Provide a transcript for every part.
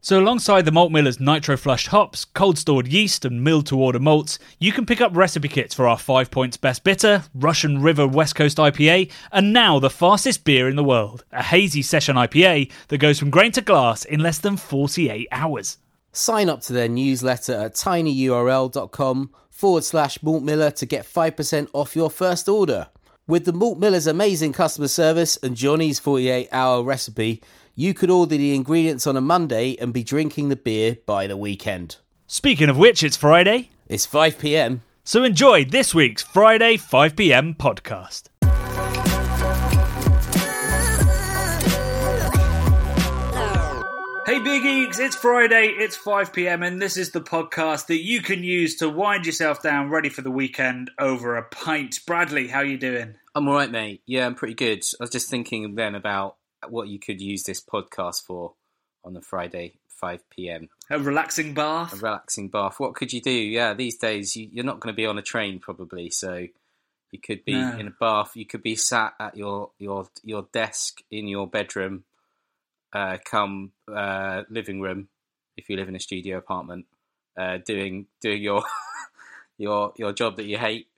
So, alongside the Malt Miller's nitro flushed hops, cold stored yeast, and milled to order malts, you can pick up recipe kits for our 5 points best bitter, Russian River West Coast IPA, and now the fastest beer in the world, a hazy session IPA that goes from grain to glass in less than 48 hours. Sign up to their newsletter at tinyurl.com forward slash Malt Miller to get 5% off your first order. With the Malt Miller's amazing customer service and Johnny's 48 hour recipe, you could order the ingredients on a Monday and be drinking the beer by the weekend. Speaking of which, it's Friday, It's 5 pm. so enjoy this week's Friday 5pm podcast. Hey Big Eeks, it's Friday, it's 5pm, and this is the podcast that you can use to wind yourself down ready for the weekend over a pint. Bradley, how you doing? I'm all right, mate. Yeah, I'm pretty good. I was just thinking then about what you could use this podcast for on the Friday, 5 p.m. A relaxing bath. A relaxing bath. What could you do? Yeah, these days you, you're not going to be on a train probably, so you could be No. in a bath. You could be sat at your your your desk in your bedroom, uh, come uh, living room if you live in a studio apartment, uh, doing doing your your your job that you hate.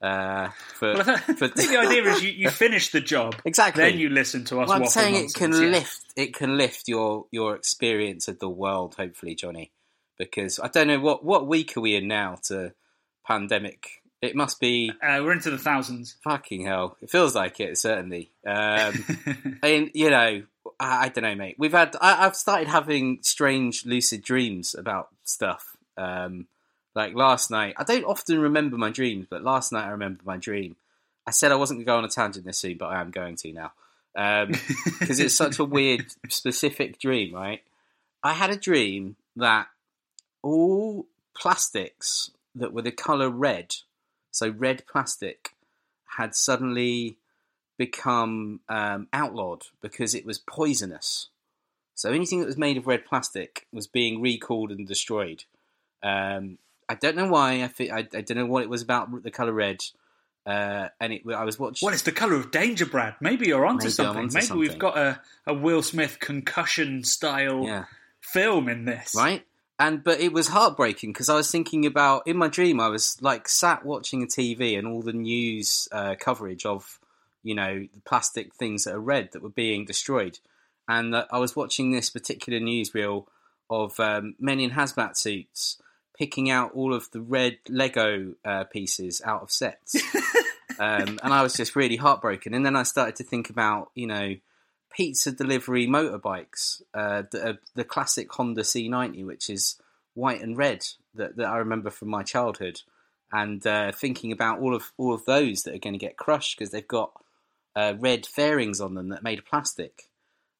Uh, for, Well, I for think the idea is you, you finish the job, Exactly. then you listen to us Well, I'm saying it can yeah. lift it can lift your your experience of the world, hopefully, Johnny. Because I don't know what what week are we in now to pandemic. It must be Uh, we're into the thousands. fucking hell. It feels like it certainly. Um, and you know, I, I don't know, mate. We've had I, I've started having strange lucid dreams about stuff. Um, like last night, I don't often remember my dreams, but last night I remember my dream. I said I wasn't going to go on a tangent this soon, but I am going to now because it's such a weird, specific dream. Right? I had a dream that all plastics that were the color red, so red plastic, had suddenly become um, outlawed because it was poisonous. So anything that was made of red plastic was being recalled and destroyed. Um, I don't know why. I, thi- I I don't know what it was about the color red. Uh, and it, I was watching. Well, it's the colour of danger, Brad. Maybe you're onto Maybe something. onto Maybe something. we've got a, a Will Smith concussion style yeah, film in this. right. And but it was heartbreaking because I was thinking about in my dream I was like sat watching a TV and all the news uh, coverage of you know the plastic things that are red that were being destroyed, and uh, I was watching this particular newsreel of um, men in hazmat suits picking out all of the red Lego uh, pieces out of sets, um, and I was just really heartbroken. And then I started to think about you know pizza delivery motorbikes, uh, the, uh, the classic Honda C90, which is white and red that, that I remember from my childhood, and uh, thinking about all of all of those that are going to get crushed because they've got uh, red fairings on them that are made of plastic,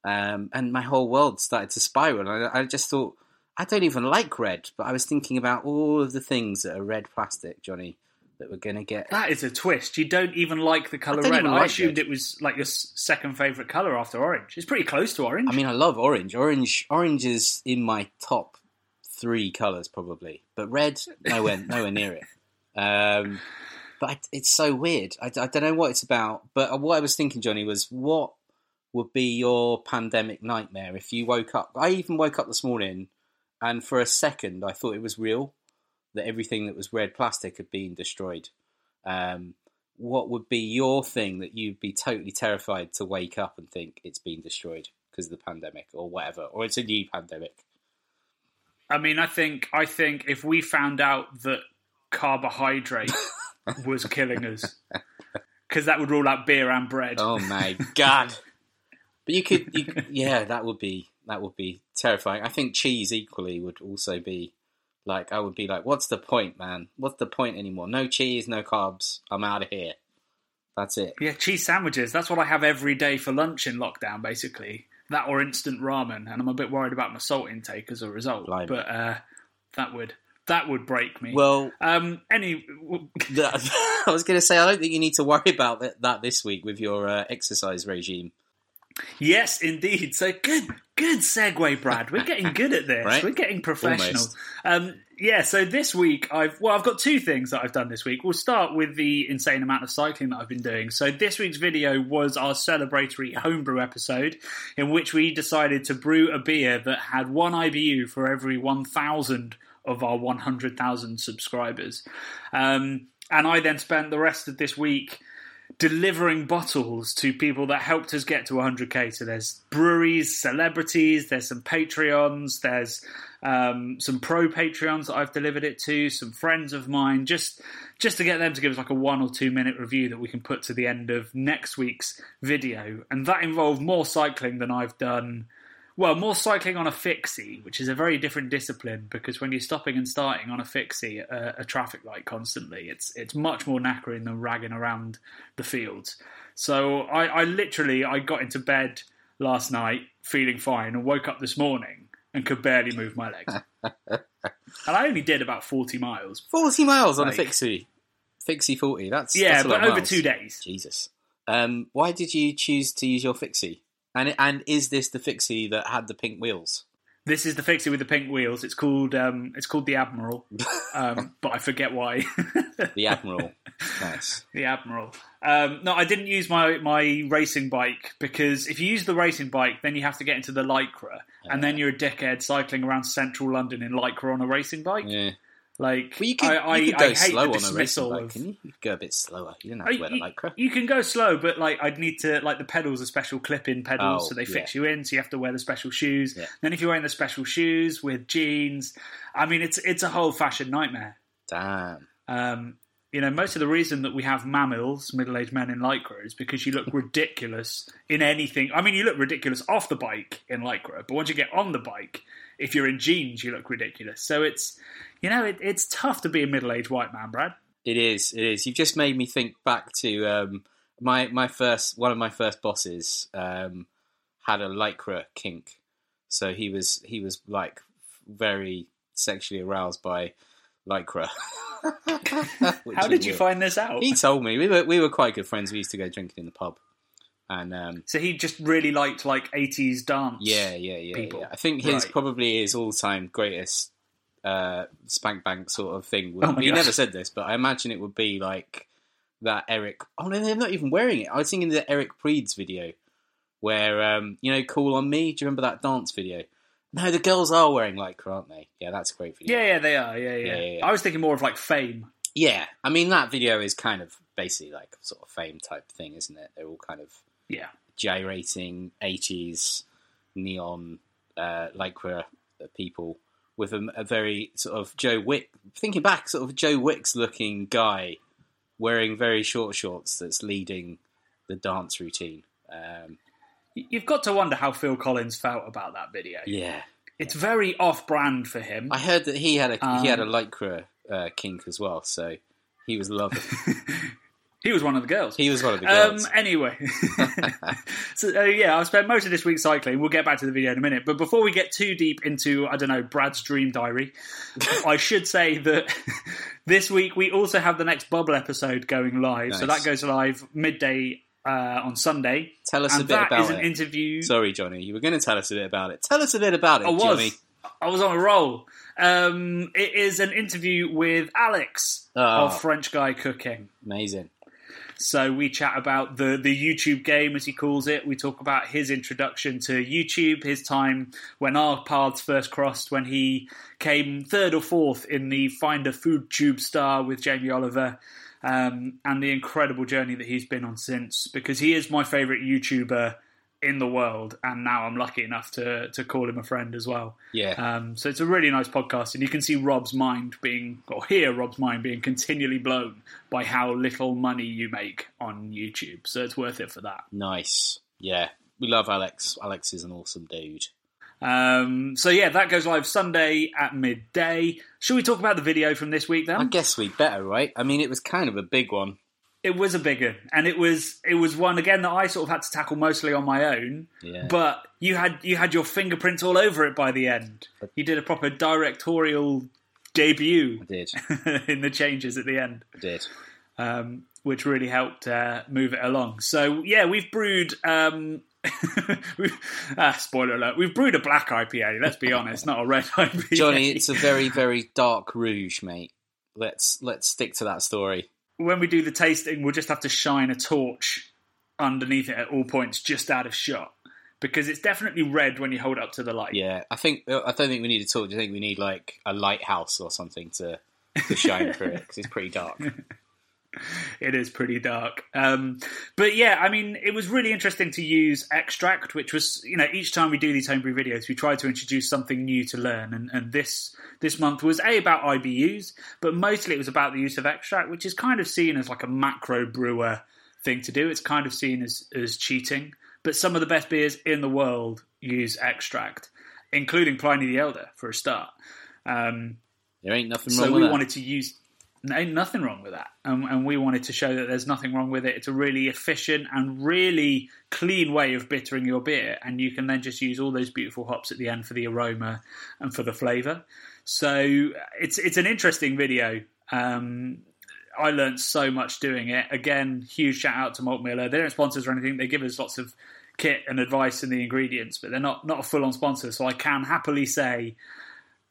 um, and my whole world started to spiral. I, I just thought I don't even like red, but I was thinking about all of the things that are red plastic, Johnny, that we're going to get. That is a twist. You don't even like the colour I red. I like assumed red. it was like your second favourite colour after orange. It's pretty close to orange. I mean, I love orange. Orange, orange is in my top three colours probably, but red nowhere, nowhere near it. Um, but I, it's so weird. I, I don't know what it's about. But what I was thinking, Johnny, was what would be your pandemic nightmare if you woke up? I even woke up this morning, and for a second, I thought it was real that everything that was red plastic had been destroyed. Um, what would be your thing that you'd be totally terrified to wake up and think it's been destroyed because of the pandemic or whatever, or it's a new pandemic? I mean, I think I think if we found out that carbohydrate was killing us, because that would rule out beer and bread. Oh my god! But you could, you, could- yeah, that would be that would be terrifying. I think cheese equally would also be like I would be like, what's the point, man? What's the point anymore? No cheese, no carbs. I'm out of here. That's it. Yeah, cheese sandwiches. That's what I have every day for lunch in lockdown, basically. That or instant ramen, and I'm a bit worried about my salt intake as a result. Blimey. But uh, that would That would break me. Well, um, any. I was going to say I don't think you need to worry about that, that this week with your uh, exercise regime. Yes, indeed. So good, good segue, Brad. We're getting good at this. Right? We're getting professional. Um, yeah. So this week, I've well, I've got two things that I've done this week. We'll start with the insane amount of cycling that I've been doing. So this week's video was our celebratory homebrew episode, in which we decided to brew a beer that had one IBU for every one thousand of our one hundred thousand subscribers. Um, and I then spent the rest of this week delivering bottles to people that helped us get to 100k. So there's breweries, celebrities, there's some Patreons, there's um, some pro Patreons that I've delivered it to, some friends of mine, just just to get them to give us like a one or two minute review that we can put to the end of next week's video. And that involved more cycling than I've done. Well, more cycling on a fixie, which is a very different discipline because when you're stopping and starting on a fixie, a, a traffic light constantly, it's it's much more knackering than ragging around the fields. So I, I literally I got into bed last night feeling fine and woke up this morning and could barely move my legs. and I only did about forty miles. 40 miles on Like- a fixie. Fixie 40. That's Yeah, that's a but over miles. two days. Jesus. Um, why did you choose to use your fixie? And and is this the fixie that had the pink wheels? This is the fixie with the pink wheels. It's called um, it's called the Admiral, um, but I forget why. The Admiral. nice. the Admiral. Um, no, I didn't use my, my racing bike because if you use the racing bike, then you have to get into the Lycra, and then you're a dickhead cycling around central London in Lycra on a racing bike. Yeah. Like, Well, you could, I, I, you could go I hate slow on a racing bike, of. can you? You could go a bit slower. You don't have to wear the lycra. you can go slow, but like I'd need to like the pedals are special clip-in pedals, Oh, so they yeah. fix you in. So you have to wear the special shoes. Yeah. Then if you're wearing the special shoes with jeans, I mean it's it's a whole fashion nightmare. Damn. Um, you know, most of the reason that we have MAMILs, middle-aged men in lycra, is because you look ridiculous in anything. I mean, you look ridiculous off the bike in lycra, but once you get on the bike, if you're in jeans, you look ridiculous. So it's, you know, it, it's tough to be a middle-aged white man, Brad. It is. It is. You've just made me think back to um, my my first one of my first bosses um, had a lycra kink, so he was he was like very sexually aroused by lycra. How did you weird. find this out? He told me we were we were quite good friends. We used to go drinking in the pub, and um, So he just really liked like 80s dance. yeah, yeah, yeah, people. yeah. I think his Right. probably his all time greatest uh, spank bank sort of thing. Would, Oh he never said this, but I imagine it would be like that Eric. Oh no, they're not even wearing it. I was thinking the Eric Prydz video where um, you know, "Call on Me." Do you remember that dance video? No, the girls are wearing lycra, aren't they? Yeah, that's a great video. Yeah, yeah, they are. Yeah, yeah. Yeah, yeah, yeah. I was thinking more of like fame. Yeah, I mean that video is kind of basically like sort of fame type thing, isn't it? They're all kind of Yeah. gyrating 80s neon uh, lycra people with a, a very sort of Joe Wick, thinking back, sort of Joe Wicks looking guy wearing very short shorts that's leading the dance routine. Um, You've got to wonder how Phil Collins felt about that video. yeah, It's very off-brand for him. I heard that he had a he had a Um, lycra uh, kink as well, so he was loving. He was one of the girls. he was one of the Um, girls. anyway, so uh, yeah, I've spent most of this week cycling. We'll get back to the video in a minute, but before we get too deep into I don't know Brad's dream diary, I should say that this week we also have the next bubble episode going live. So that goes live midday uh, on Sunday. Tell us a bit that about is an it. interview. Sorry, Johnny, you were going to tell us a bit about it. Tell us a bit about it, I was. Johnny. I was on a roll. Um, it is an interview with Alex Oh. of French Guy Cooking. Amazing. So we chat about the the YouTube game, as he calls it. We talk about his introduction to YouTube, his time when our paths first crossed, when he came third or fourth in the Find a Food Tube Star with Jamie Oliver, um, and the incredible journey that he's been on since. Because he is my favourite YouTuber in the world, and now I'm lucky enough to to call him a friend as well. Yeah. Um, so it's a really nice podcast, and you can see Rob's mind being, or hear Rob's mind being continually blown by how little money you make on YouTube. So it's worth it for that. Nice. Yeah. We love Alex. Alex is an awesome dude. Um, so yeah, that goes live Sunday at midday. Should we talk about the video from this week then? I guess we better, right? I mean, it was kind of a big one. It was a big one, and it was it was one again that I sort of had to tackle mostly on my own. Yeah. But you had you had your fingerprints all over it by the end. You did a proper directorial debut I did. in the changes at the end. I did. um, which really helped uh, move it along. So yeah, we've brewed. Um, ah, spoiler alert: we've brewed a black IPA. Let's be honest, not a red IPA. Johnny, it's a very, very dark rouge, mate. Let's let's stick to that story. When we do the tasting, we'll just have to shine a torch underneath it at all points, just out of shot, because it's definitely red when you hold it up to the light. Yeah, I think I don't think we need a torch. I think we need like a lighthouse or something to to shine through it because it's pretty dark. it is pretty dark. Um, but yeah, I mean, it was really interesting to use extract, which was, you know, each time we do these homebrew videos, we try to introduce something new to learn. And, and this this month was a about IBUs, but mostly it was about the use of extract, which is kind of seen as like a macro brewer thing to do. It's kind of seen as as cheating. But some of the best beers in the world use extract, including Pliny the Elder for a start. Um, There ain't nothing so wrong we that. So we wanted to use ain't nothing wrong with that and, and we wanted to show that there's nothing wrong with it it's a really efficient and really clean way of bittering your beer and you can then just use all those beautiful hops at the end for the aroma and for the flavor so it's it's an interesting video um, I learned so much doing it. Again, huge shout out to Malt Miller. They don't sponsor or anything. They give us lots of kit and advice and the ingredients, but they're not not a full on sponsor. So I can happily say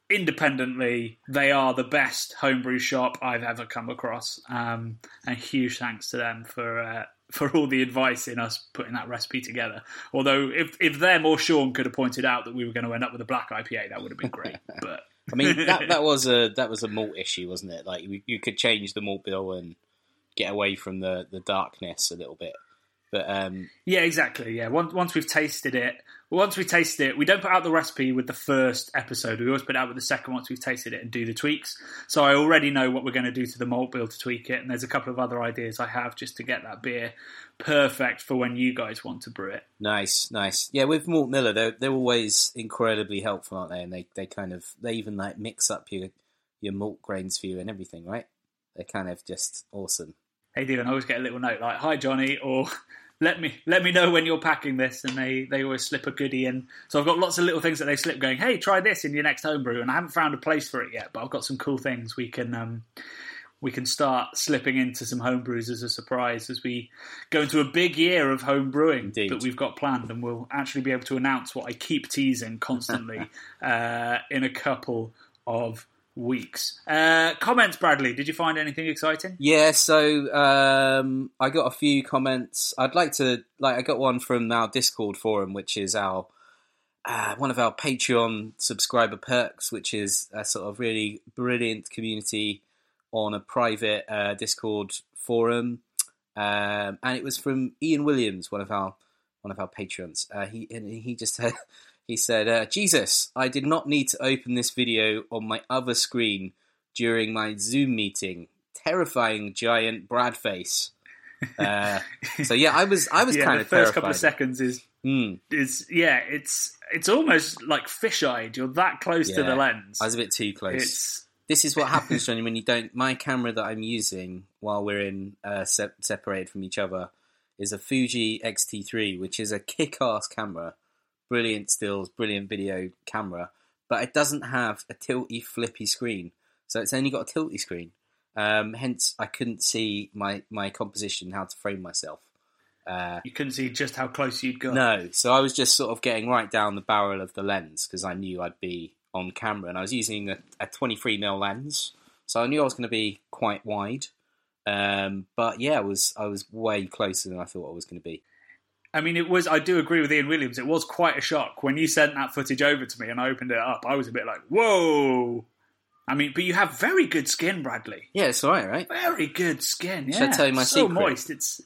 independently, they are the best homebrew shop I've ever come across. Um, and huge thanks to them for uh, for all the advice in us putting that recipe together. Although, if if them or Sean could have pointed out that we were going to end up with a black IPA, that would have been great. But I mean, that that was a that was a malt issue, wasn't it? Like you, you could change the malt bill and get away from the the darkness a little bit. But um, Yeah, exactly. Yeah, once once we've tasted it, once we taste it, we don't put out the recipe with the first episode. We always put it out with the second once we've tasted it and do the tweaks. So I already know what we're going to do to the malt bill to tweak it, and there's a couple of other ideas I have just to get that beer perfect for when you guys want to brew it. nice, nice. Yeah, with Malt Miller, they're they're always incredibly helpful, aren't they? And they, they kind of they even like mix up your your malt grains for you and everything, right? They're kind of just awesome. Hey, do, and I always get a little note like "Hi Johnny" or "Let me let me know when you're packing this," and they they always slip a goodie in. So I've got lots of little things that they slip, going, "Hey, try this in your next homebrew," and I haven't found a place for it yet, but I've got some cool things we can. Um, we can start slipping into some homebrews as a surprise as we go into a big year of home brewing Indeed. that we've got planned, and we'll actually be able to announce what I keep teasing constantly uh, in a couple of weeks. Uh, comments, Bradley. Did you find anything exciting? Yeah, so um, I got a few comments. I'd like to like I got one from our Discord forum, which is our uh, one of our Patreon subscriber perks, which is a sort of really brilliant community on a private uh, Discord forum, um, and it was from Ian Williams, one of our one of our patrons. Uh, he and he just said he said, uh, "Jesus, I did not need to open this video on my other screen during my Zoom meeting. Terrifying giant Brad face." Uh, so yeah, I was I was yeah, kind the of first terrified. couple of seconds is Mm, is yeah, it's it's almost like fish-eyed. You're that close to the lens. I was a bit too close. It's This is what happens, Johnny, when you don't. My camera that I'm using while we're in uh, se- separated from each other is a Fuji X-T3, which is a kick-ass camera, brilliant stills, brilliant video camera, but it doesn't have a tilty, flippy screen. So it's only got a tilty screen. Um, hence, I couldn't see my my composition, how to frame myself. Uh, you couldn't see just how close you'd got. no, so I was just sort of getting right down the barrel of the lens because I knew I'd be on camera, and I was using a, a 23 mm lens, so I knew I was going to be quite wide. Um, but yeah, I was I was way closer than I thought I was going to be. I mean, it was. I do agree with Ian Williams. It was quite a shock when you sent that footage over to me and I opened it up. I was a bit like, "Whoa!" I mean, but you have very good skin, Bradley. Yeah, it's all right, right? Very good skin. Yeah, Should I tell you my so secret? moist. It's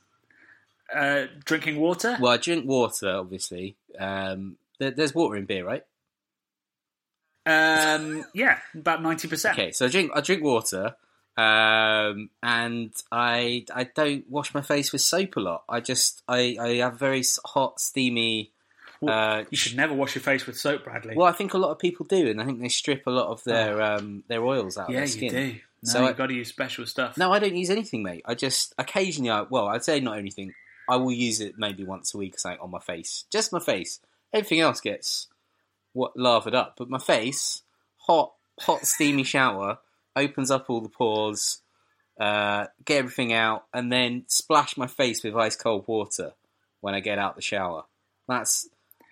uh, drinking water. Well, I drink water, obviously. Um, there, there's water in beer, right? Um, yeah, about ninety percent. Okay, so I drink I drink water, um, and I I don't wash my face with soap a lot. I just I, I have very hot, steamy. Uh, You should never wash your face with soap, Bradley. Well, I think a lot of people do, and I think they strip a lot of their um, their oils out Oh. yeah, of their you skin. do. No, So you've I- got to use special stuff. No, I don't use anything, mate. I just occasionally, I, well, I'd say not anything. I will use it maybe once a week or something on my face, just my face. Everything else gets what lathered up, but my face, hot, hot, steamy shower, opens up all the pores, uh, get everything out, and then splash my face with ice cold water when I get out the shower. That's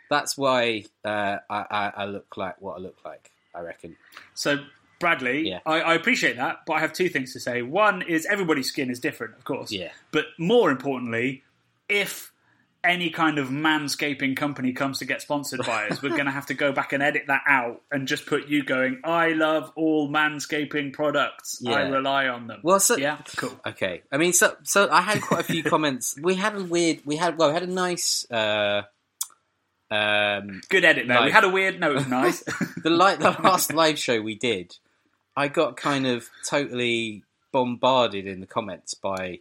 that's why uh, I, I, I look like what I look like. I reckon. So Bradley, Yeah. I, I appreciate that, but I have two things to say. One is everybody's skin is different, of course. Yeah. But more importantly, if any kind of manscaping company comes to get sponsored by us, we're going to have to go back and edit that out and just put you going, I love all manscaping products. I rely on them. Well, so- yeah, cool. Okay. I mean, so so I had quite a few comments. We had a weird. We had well, we had a nice. Uh, um, Good edit there. We had a weird, no, it was nice. the like the last live show we did, I got kind of totally bombarded in the comments by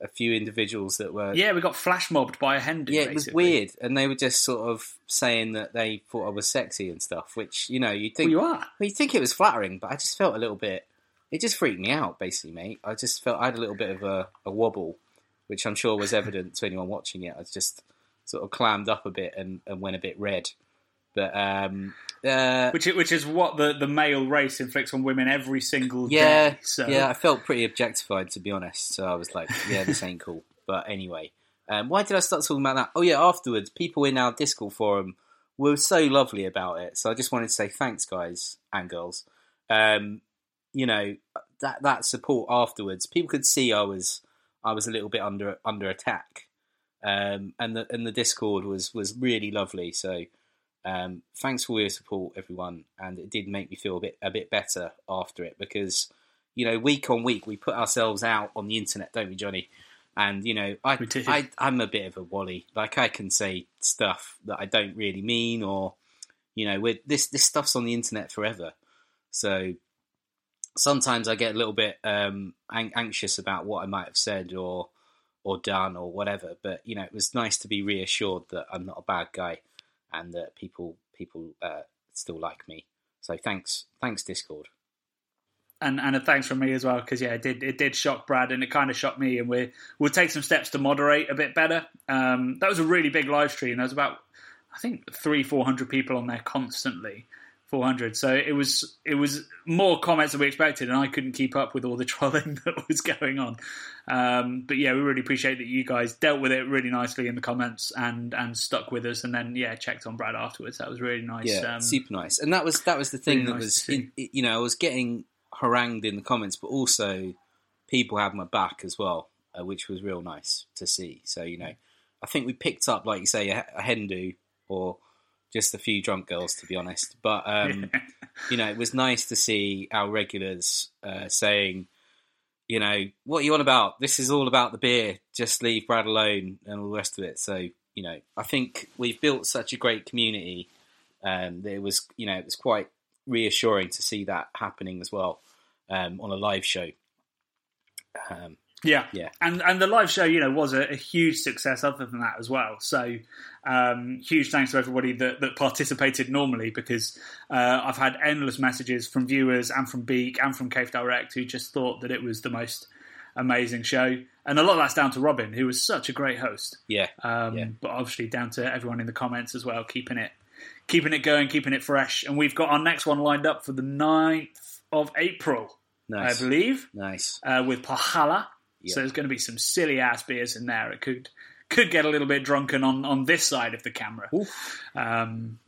a few individuals that were yeah, we got flash mobbed by a hendi. yeah, it was basically. weird, and they were just sort of saying that they thought I was sexy and stuff. Which you know, you Well, think you are. well, you think it was flattering, but I just felt a little bit. It just freaked me out, basically, mate. I just felt I had a little bit of a, a wobble, which I'm sure was evident to anyone watching it. I just sort of clammed up a bit and, and went a bit red. But um, uh, Which, which is what the, the male race inflicts on women every single yeah, day. So. yeah, I felt pretty objectified to be honest. So I was like, yeah, this ain't cool. But anyway, um, why did I start talking about that? Oh yeah, afterwards, people in our Discord forum were so lovely about it. So I just wanted to say thanks, guys and girls. Um, you know that that support afterwards, people could see I was I was a little bit under under attack, um, and the and the Discord was was really lovely. So um, thanks for all your support, everyone, and it did make me feel a bit a bit better after it because you know week on week we put ourselves out on the internet, don't we, Johnny? And you know, I, I I'm a bit of a wally. Like I can say stuff that I don't really mean, or you know, with this this stuff's on the internet forever. So sometimes I get a little bit um, an- anxious about what I might have said or or done or whatever. But you know, it was nice to be reassured that I'm not a bad guy and that people people uh, still like me. So thanks, thanks Discord. and and a thanks from me as well because yeah, it did it did shock Brad and it kind of shocked me, and we we'll take some steps to moderate a bit better. Um, that was a really big live stream. There was about I think three four hundred people on there constantly. 400 so it was it was more comments than we expected and i couldn't keep up with all the trolling that was going on um, but yeah we really appreciate that you guys dealt with it really nicely in the comments and and stuck with us and then yeah checked on brad afterwards that was really nice Yeah, um, super nice. And that was that was the thing really that nice was in, you know I was getting harangued in the comments, but also people had my back as well, uh, which was real nice to see. So you know, I think we picked up, like you say, a, a hen do or just a few drunk girls, to be honest. But um, you know, it was nice to see our regulars uh, saying, you know, what are you on about? This is all about the beer. Just leave Brad alone and all the rest of it. So, you know, I think we've built such a great community um, that it was, you know, it was quite reassuring to see that happening as well um, on a live show. Um, Yeah, Yeah. and and the live show, you know, was a, a huge success. Other than that, as well. So, um, huge thanks to everybody that, that participated normally because uh, I've had endless messages from viewers and from Beak and from Cave Direct who just thought that it was the most amazing show, and a lot of that's down to Robin, who was such a great host. yeah, Um, Yeah. But obviously down to everyone in the comments as well, keeping it keeping it going, keeping it fresh. And we've got our next one lined up for the 9th of April, nice, I believe nice. uh, with Pohjala. Yeah. So there's going to be some silly ass beers in there. It could could get a little bit drunken on, on this side of the camera, um,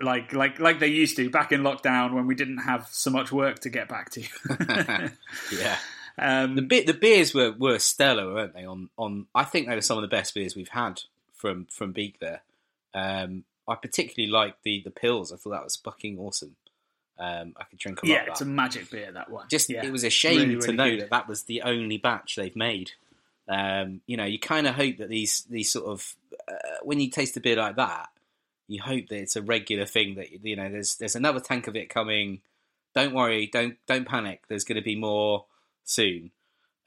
like like like they used to back in lockdown when we didn't have so much work to get back to. yeah. um, The be- the beers were, were stellar, weren't they? On on, I think they were some of the best beers we've had from from Beak there. Um, I particularly liked the the pils. I thought that was fucking awesome. Um, I could drink a lot yeah, it's a magic beer that one. Just yeah. it was a shame Really, to really know good. that that was the only batch they've made. Um, you know, you kind of hope that these these sort of uh, when you taste a beer like that, you hope that it's a regular thing. That you know, there's there's another tank of it coming. Don't worry, don't don't panic. There's going to be more soon.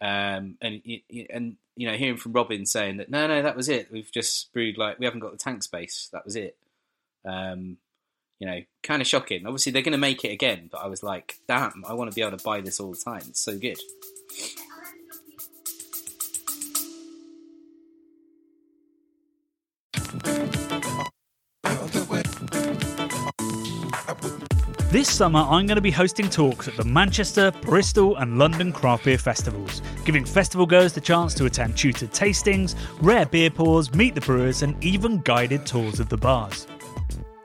Um, and and you know, hearing from Robin saying that no, no, that was it. We've just brewed like we haven't got the tank space. That was it. Um, you know, kind of shocking. Obviously, they're going to make it again, but I was like, damn, I want to be able to buy this all the time. It's so good. This summer, I'm going to be hosting talks at the Manchester, Bristol, and London craft beer festivals, giving festival goers the chance to attend tutored tastings, rare beer pours, meet the brewers, and even guided tours of the bars.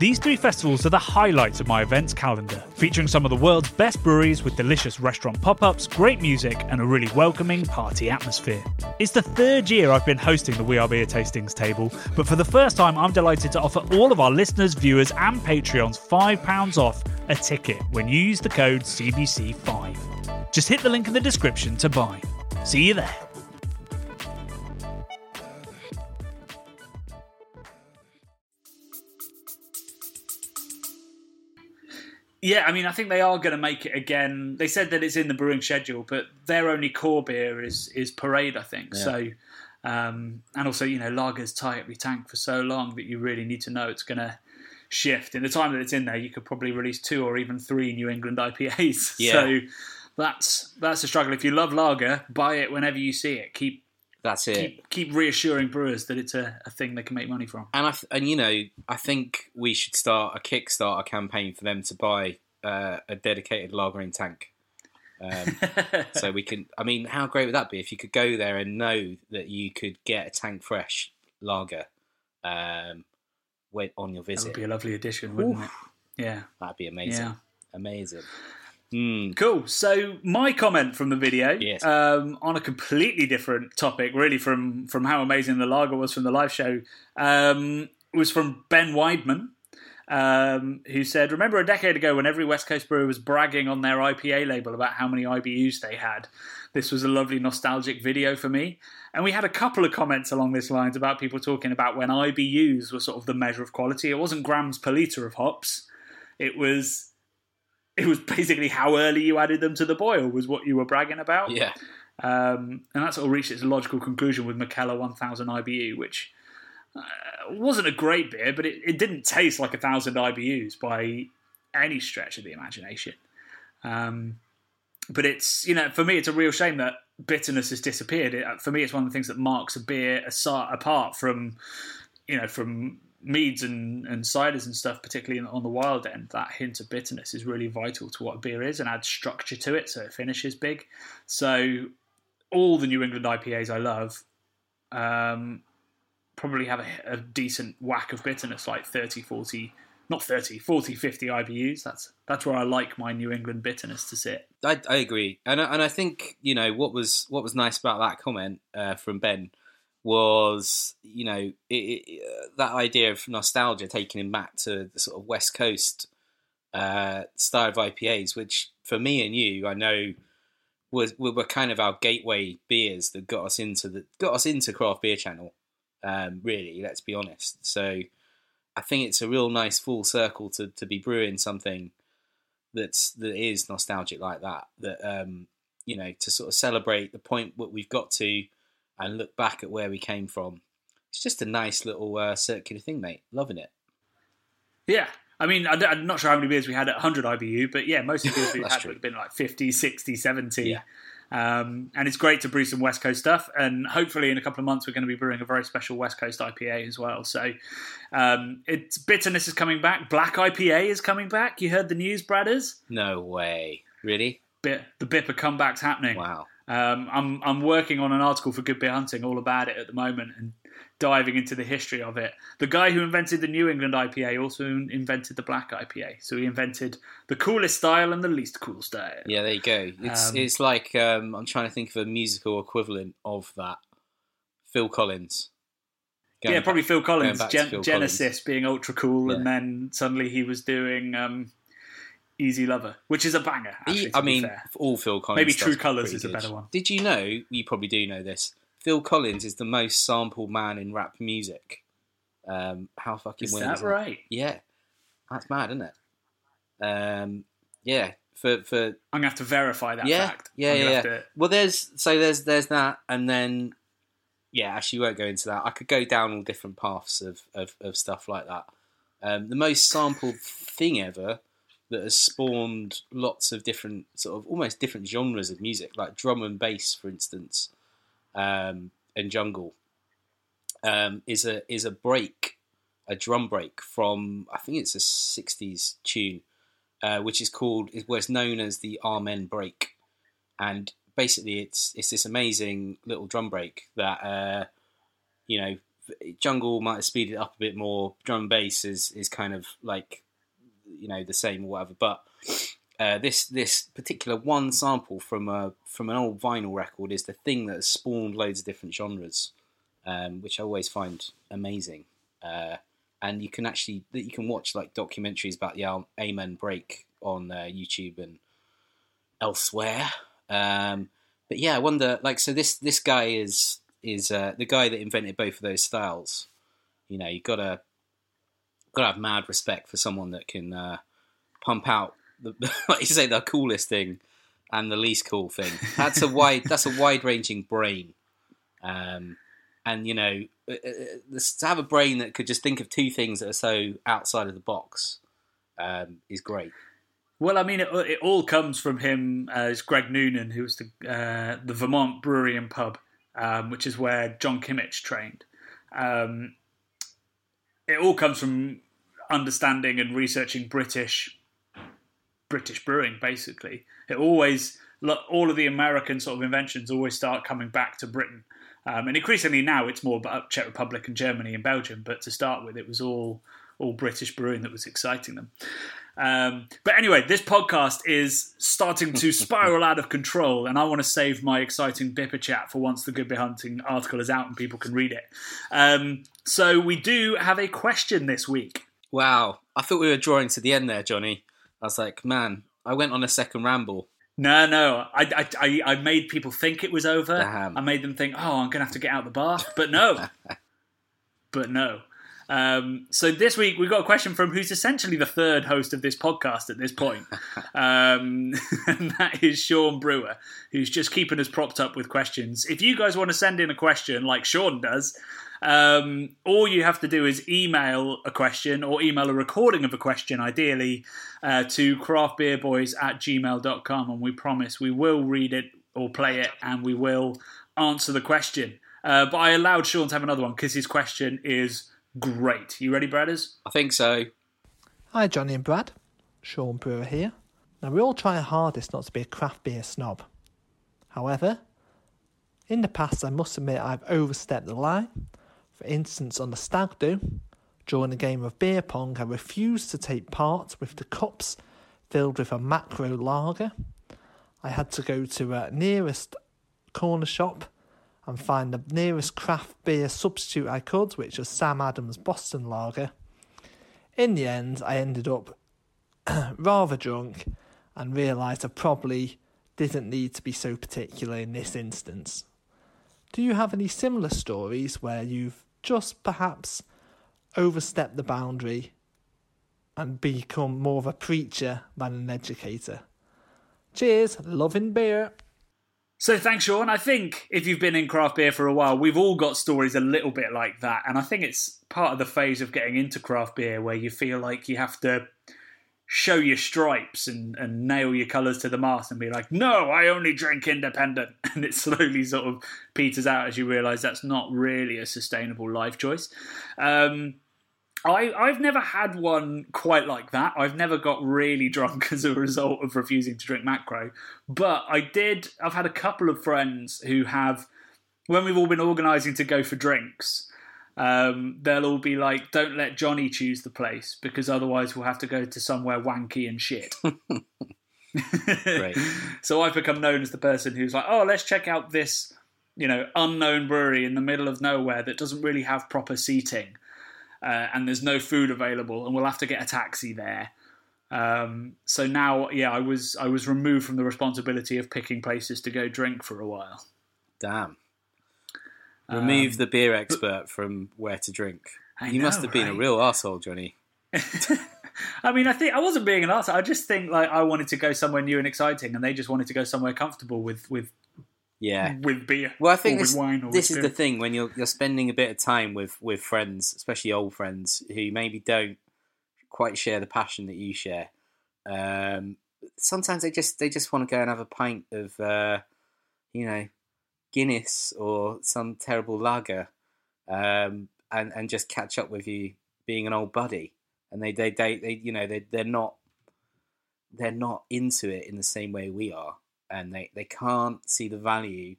These three festivals are the highlights of my events calendar, featuring some of the world's best breweries with delicious restaurant pop ups, great music, and a really welcoming party atmosphere. It's the third year I've been hosting the We Are Beer Tastings table, but for the first time, I'm delighted to offer all of our listeners, viewers, and Patreons £5 off a ticket when you use the code CBC5. Just hit the link in the description to buy. See you there. Yeah, I mean, I think they are going to make it again. They said that it's in the brewing schedule, but their only core beer is is Parade, I think. Yeah. So, um, and also, you know, lagers tie up your tank for so long that you really need to know it's going to shift. In the time that it's in there, you could probably release two or even three New England IPAs. Yeah. So that's that's a struggle. If you love lager, buy it whenever you see it. Keep That's it. keep keep reassuring brewers that it's a, a thing they can make money from. And I th- and you know, I think we should start a Kickstarter campaign for them to buy uh, a dedicated lagering tank. Um, so we can. I mean, how great would that be if you could go there and know that you could get a tank fresh lager um, when, on your visit? That would be a lovely addition, wouldn't it? Yeah. That'd be amazing. Yeah. Amazing. Mm, Cool. So my comment from the video, Yes. um, on a completely different topic, really from from how amazing the lager was from the live show, um, was from Ben Weidman, um, who said, "Remember a decade ago when every West Coast brewer was bragging on their IPA label about how many IBUs they had? This was a lovely nostalgic video for me." And we had a couple of comments along this lines about people talking about when IBUs were sort of the measure of quality. It wasn't grams per liter of hops. It was it was basically how early you added them to the boil was what you were bragging about. yeah. Um, and that sort of reached its logical conclusion with Mikkeller 1000 IBU, which uh, wasn't a great beer, but it, it didn't taste like a 1000 IBUs by any stretch of the imagination. Um, but it's, you know, for me, it's a real shame that bitterness has disappeared. It, for me, it's one of the things that marks a beer aside, apart from, you know, from meads and, and ciders and stuff, particularly on the wild end, that hint of bitterness is really vital to what a beer is and adds structure to it so it finishes big. So all the New England IPAs I love um, probably have a, a decent whack of bitterness, like 30, 40, not 30, 40, 50 IBUs. That's that's where I like my New England bitterness to sit. I, I agree, and I, and I think you know what was what was nice about that comment uh, from Ben was you know it, it, that idea of nostalgia taking him back to the sort of West Coast uh, style of IPAs, which for me and you, I know was were, were kind of our gateway beers that got us into the got us into craft beer channel. Um, really, let's be honest. So I think it's a real nice full circle to to be brewing something that's that is nostalgic like that. That um, you know to sort of celebrate the point what we've got to and look back at where we came from. It's just a nice little uh, circular thing, mate. Loving it. Yeah. I mean, I'm not sure how many beers we had at 100 IBU, but yeah, most of the beers we had true. would have been like 50, 60, 70. Yeah. Um, and it's great to brew some West Coast stuff. And hopefully, in a couple of months, we're going to be brewing a very special West Coast IPA as well. So, um, it's bitterness is coming back. Black IPA is coming back. You heard the news, Bradders? No way. Really? Bit, the Bipper comeback's happening. Wow. Um, I'm I'm working on an article for Good Beer Hunting all about it at the moment and diving into the history of it. The guy who invented the New England IPA also invented the Black IPA. So he invented the coolest style and the least cool style. Yeah, there you go. It's Um, it's like um, I'm trying to think of a musical equivalent of that. Phil Collins. Going yeah, probably Phil Collins, Gen- Phil Genesis being ultra cool, and then suddenly he was doing um, Easy Lover, which is a banger. Actually, He- I mean, all Phil Collins. Maybe True pretty is a better one. Did you know? You probably do know this. Phil Collins is the most sampled man in rap music. Um, how fucking is weird that is right? Yeah, that's mad, isn't it? Um, yeah, for for I'm gonna have to verify that yeah, fact. yeah, yeah. yeah. to- Well, there's so there's there's that, and then yeah, actually, we won't go into that. I could go down all different paths of of, of stuff like that. Um, the most sampled thing ever that has spawned lots of different sort of almost different genres of music, like drum and bass, for instance, um, and jungle, um, is a is a break, a drum break from I think it's a '60s tune uh, which is called is what's known as the Amen break, and basically it's it's this amazing little drum break that uh, you know jungle might have speeded it up a bit more. Drum and bass is is kind of like you know the same or whatever, but. Uh, this this particular one sample from a from an old vinyl record is the thing that has spawned loads of different genres, um, which I always find amazing. Uh, and you can actually you can watch like documentaries about the Amen break on uh, YouTube and elsewhere. Um, but yeah, I wonder like so this this guy is is uh, the guy that invented both of those styles. You know, you gotta gotta have mad respect for someone that can uh, pump out the, like you say the coolest thing and the least cool thing. That's a wide that's a wide ranging brain. Um, and you know, uh, uh, to have a brain that could just think of two things that are so outside of the box um, is great. Well, I mean, it, it all comes from him as Greg Noonan, who was the uh, the Vermont Brewery and Pub, um, which is where John Kimmich trained. Um, it all comes from understanding and researching British British brewing. Basically, it always all of the American sort of inventions always start coming back to Britain. Um, and increasingly now it's more about Czech Republic and Germany and Belgium. But to start with, it was all all British brewing that was exciting them. Um, but anyway, this podcast is starting to spiral out of control, and I want to save my exciting Bipper chat for once the Good Beer Hunting article is out and people can read it. Um, so we do have a question this week. Wow, I thought we were drawing to the end there, Johnny. I was like, man, I went on a second ramble. No, no, I, I, I made people think it was over. Damn. I made them think, oh, I'm going to have to get out the bar, But no. but no. Um, so this week we've got a question from who's essentially the third host of this podcast at this point, um, and that is Sean Brewer, who's just keeping us propped up with questions. If you guys want to send in a question like Sean does, um, all you have to do is email a question or email a recording of a question, ideally, uh, to craftbeerboys at gmail.com, and we promise we will read it or play it and we will answer the question. Uh, but I allowed Sean to have another one because his question is great. You ready, Bradders? I think so. Hi, Johnny and Brad. Sean Brewer here. Now, we all try our hardest not to be a craft beer snob. However, in the past, I must admit I've overstepped the line. For instance, on the stag do, during a game of beer pong, I refused to take part with the cups filled with a macro lager. I had to go to a nearest corner shop and find the nearest craft beer substitute I could, which was Sam Adams Boston Lager. In the end, I ended up rather drunk and realised I probably didn't need to be so particular in this instance. Do you have any similar stories where you've just perhaps overstepped the boundary and become more of a preacher than an educator? Cheers, loving beer. So thanks, Sean. I think if you've been in craft beer for a while, we've all got stories a little bit like that, and I think it's part of the phase of getting into craft beer where you feel like you have to show your stripes and, and nail your colours to the mast and be like, no, I only drink independent. And it slowly sort of peters out as you realise that's not really a sustainable life choice. Um, I, I've never had one quite like that. I've never got really drunk as a result of refusing to drink macro. But I did, I've had a couple of friends who have, when we've all been organising to go for drinks, um, they'll all be like, don't let Johnny choose the place because otherwise we'll have to go to somewhere wanky and shit. so I've become known as the person who's like, oh, let's check out this, you know, unknown brewery in the middle of nowhere that doesn't really have proper seating uh, and there's no food available, and we'll have to get a taxi there. Um, so now, yeah, I was I was removed from the responsibility of picking places to go drink for a while. Damn. Remove um, the beer expert but, from where to drink. I you know, must have been right? a real asshole, Johnny. I mean, I think I wasn't being an asshole. I just think like I wanted to go somewhere new and exciting, and they just wanted to go somewhere comfortable with with yeah with beer. Well, I think this, this is the thing when you're you're spending a bit of time with with friends, especially old friends who maybe don't quite share the passion that you share. Um, sometimes they just they just want to go and have a pint of uh, you know Guinness or some terrible lager, um, and and just catch up with you, being an old buddy. And they they they, they you know they they're not they're not into it in the same way we are, and they they can't see the value,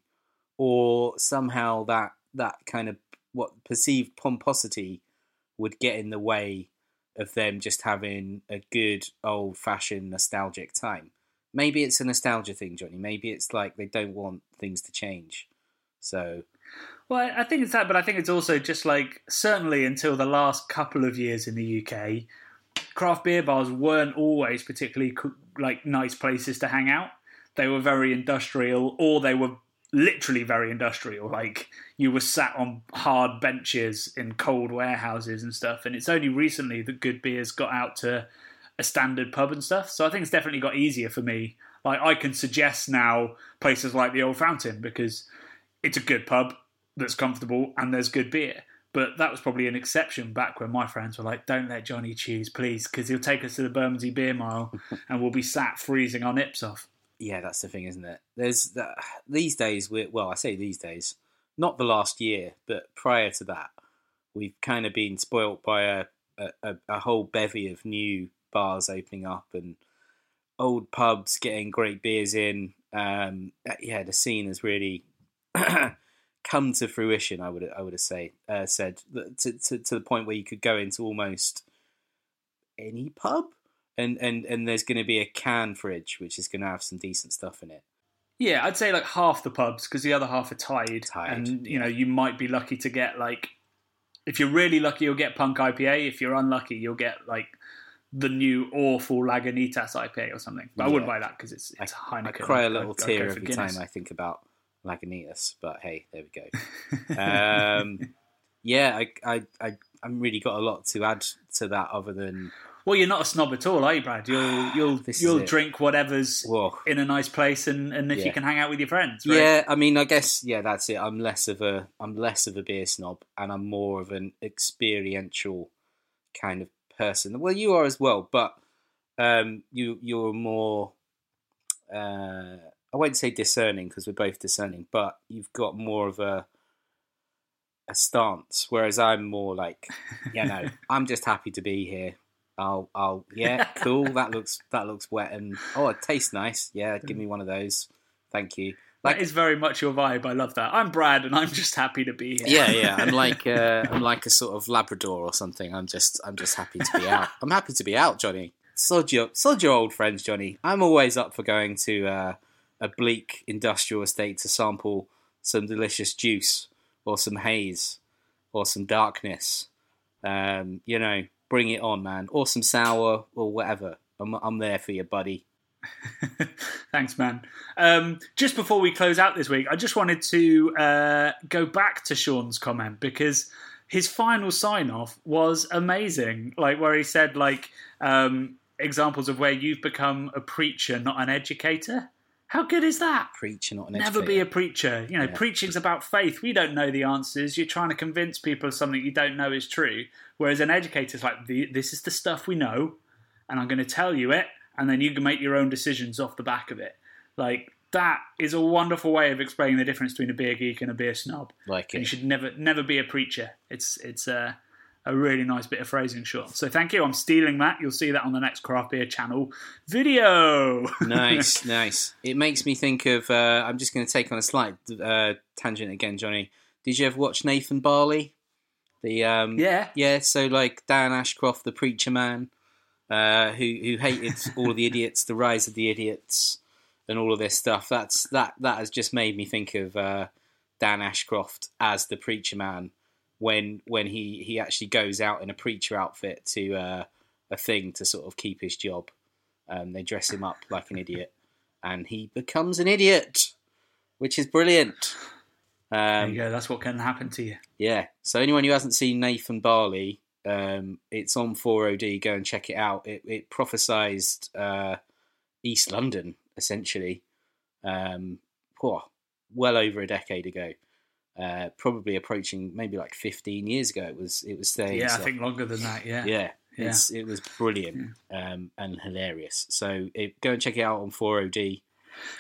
or somehow that that kind of what perceived pomposity would get in the way of them just having a good old fashioned nostalgic time. Maybe it's a nostalgia thing, Johnny. Maybe it's like they don't want things to change. So Well, I think it's that, but I think it's also just like certainly until the last couple of years in the UK, craft beer bars weren't always particularly like nice places to hang out. They were very industrial, or they were literally very industrial. Like you were sat on hard benches in cold warehouses and stuff. And it's only recently that good beers got out to a standard pub and stuff. So I think it's definitely got easier for me. Like I can suggest now places like the Old Fountain because it's a good pub that's comfortable and there's good beer. But that was probably an exception back when my friends were like, "Don't let Johnny choose, please, because he'll take us to the Bermondsey Beer Mile and we'll be sat freezing our nips off." Yeah, that's the thing, isn't it? There's that these days. we well, I say these days, not the last year, but prior to that, we've kind of been spoilt by a a, a whole bevy of new bars opening up and old pubs getting great beers in. Um, yeah, the scene has really come to fruition. I would I would have say uh, said to, to to the point where you could go into almost any pub and and and there's going to be a can fridge which is going to have some decent stuff in it. Yeah, I'd say like half the pubs because the other half are tied, Tied, and you know you might be lucky to get like if you're really lucky you'll get Punk IPA. If you're unlucky you'll get like the new awful Lagunitas IPA or something. But I wouldn't buy that because it's it's Heineken. I cry a little I'd tear every Guinness. time I think about Lagunitas, but hey, there we go. um, yeah, I, I, I, I'm really got a lot to add to that other than Well, you're not a snob at all, are you, Brad? You'll you'll you'll drink whatever's whoa. in a nice place, and, and if Yeah. you can hang out with your friends, right? Yeah, I mean, I guess yeah, that's it. I'm less of a I'm less of a beer snob, and I'm more of an experiential kind of person. Well, you are as well, but um, you you're more. Uh, I won't say discerning because we're both discerning, but you've got more of a a stance, whereas I'm more like, you know, I'm just happy to be here. I'll, I'll, yeah, cool. That looks, that looks wet, and oh, it tastes nice. Yeah, give me one of those. Thank you. that is very much your vibe. I love that. I'm Brad, and I'm just happy to be here. yeah, yeah. I'm like uh, I'm like a sort of Labrador or something. I'm just I'm just happy to be out. I'm happy to be out, Johnny. Sod your sod your old friends, Johnny. I'm always up for going to uh, a bleak industrial estate to sample some delicious juice or some haze or some darkness. Um, you know, bring it on, man. Or some sour or whatever. I'm I'm there for you, buddy. Thanks, man. Um, just before we close out this week, I just wanted to uh, go back to Sean's comment because his final sign off was amazing. Like where he said, like um, examples of where you've become a preacher, not an educator. How good is that? Preacher, not an Never be a preacher. You know, Yeah. preaching's about faith. We don't know the answers. You're trying to convince people of something you don't know is true. Whereas an educator's like, this is the stuff we know, and I'm going to tell you it, and then you can make your own decisions off the back of it. Like that is a wonderful way of explaining the difference between a beer geek and a beer snob. like And you should never, never be a preacher. It's it's a, a really nice bit of phrasing, Sean. So thank you. I'm stealing that. You'll see that on the next craft beer channel video. nice, nice. It makes me think of. Uh, I'm just going to take on a slight uh, tangent again, Johnny. Did you ever watch Nathan Barley? The um, yeah. yeah. So like Dan Ashcroft, the preacher man, uh, who who hated all of the idiots, the rise of the idiots, and all of this stuff. That's that that has just made me think of uh, Dan Ashcroft as the preacher man when when he he actually goes out in a preacher outfit to uh, a thing to sort of keep his job. Um, they dress him up like an idiot, and he becomes an idiot, which is brilliant. There Um, you go. That's what can happen to you. yeah. So anyone who hasn't seen Nathan Barley, um, it's on 4OD. Go and check it out. It, it prophesized uh, East London essentially, um, well over a decade ago. Uh, probably approaching maybe like 15 years ago. It was it was staying. Yeah, I think longer than that. Yeah. yeah, Yeah. It was brilliant um, and hilarious. So it, go and check it out on 4OD.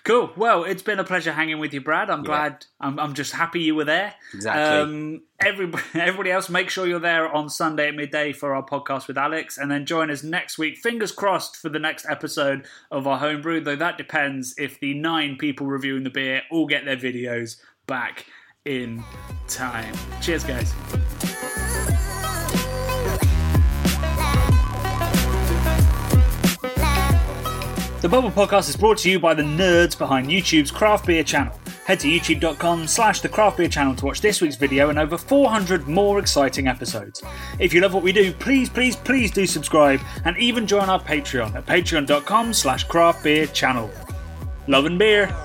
Cool. Well, it's been a pleasure hanging with you, Brad. I'm Yeah. glad. I'm, I'm just happy you were there. Exactly. Um, everybody, everybody else, make sure you're there on Sunday at midday for our podcast with Alex, and then join us next week. Fingers crossed for the next episode of our homebrew. Though that depends if the nine people reviewing the beer all get their videos back in time. Cheers, guys. The Bubble Podcast is brought to you by the nerds behind YouTube's Craft Beer channel. Head to youtube.com slash the craft beer channel to watch this week's video and over 400 more exciting episodes. If you love what we do, please, please, please do subscribe and even join our Patreon at patreon.com slash craft beer channel. Love and beer.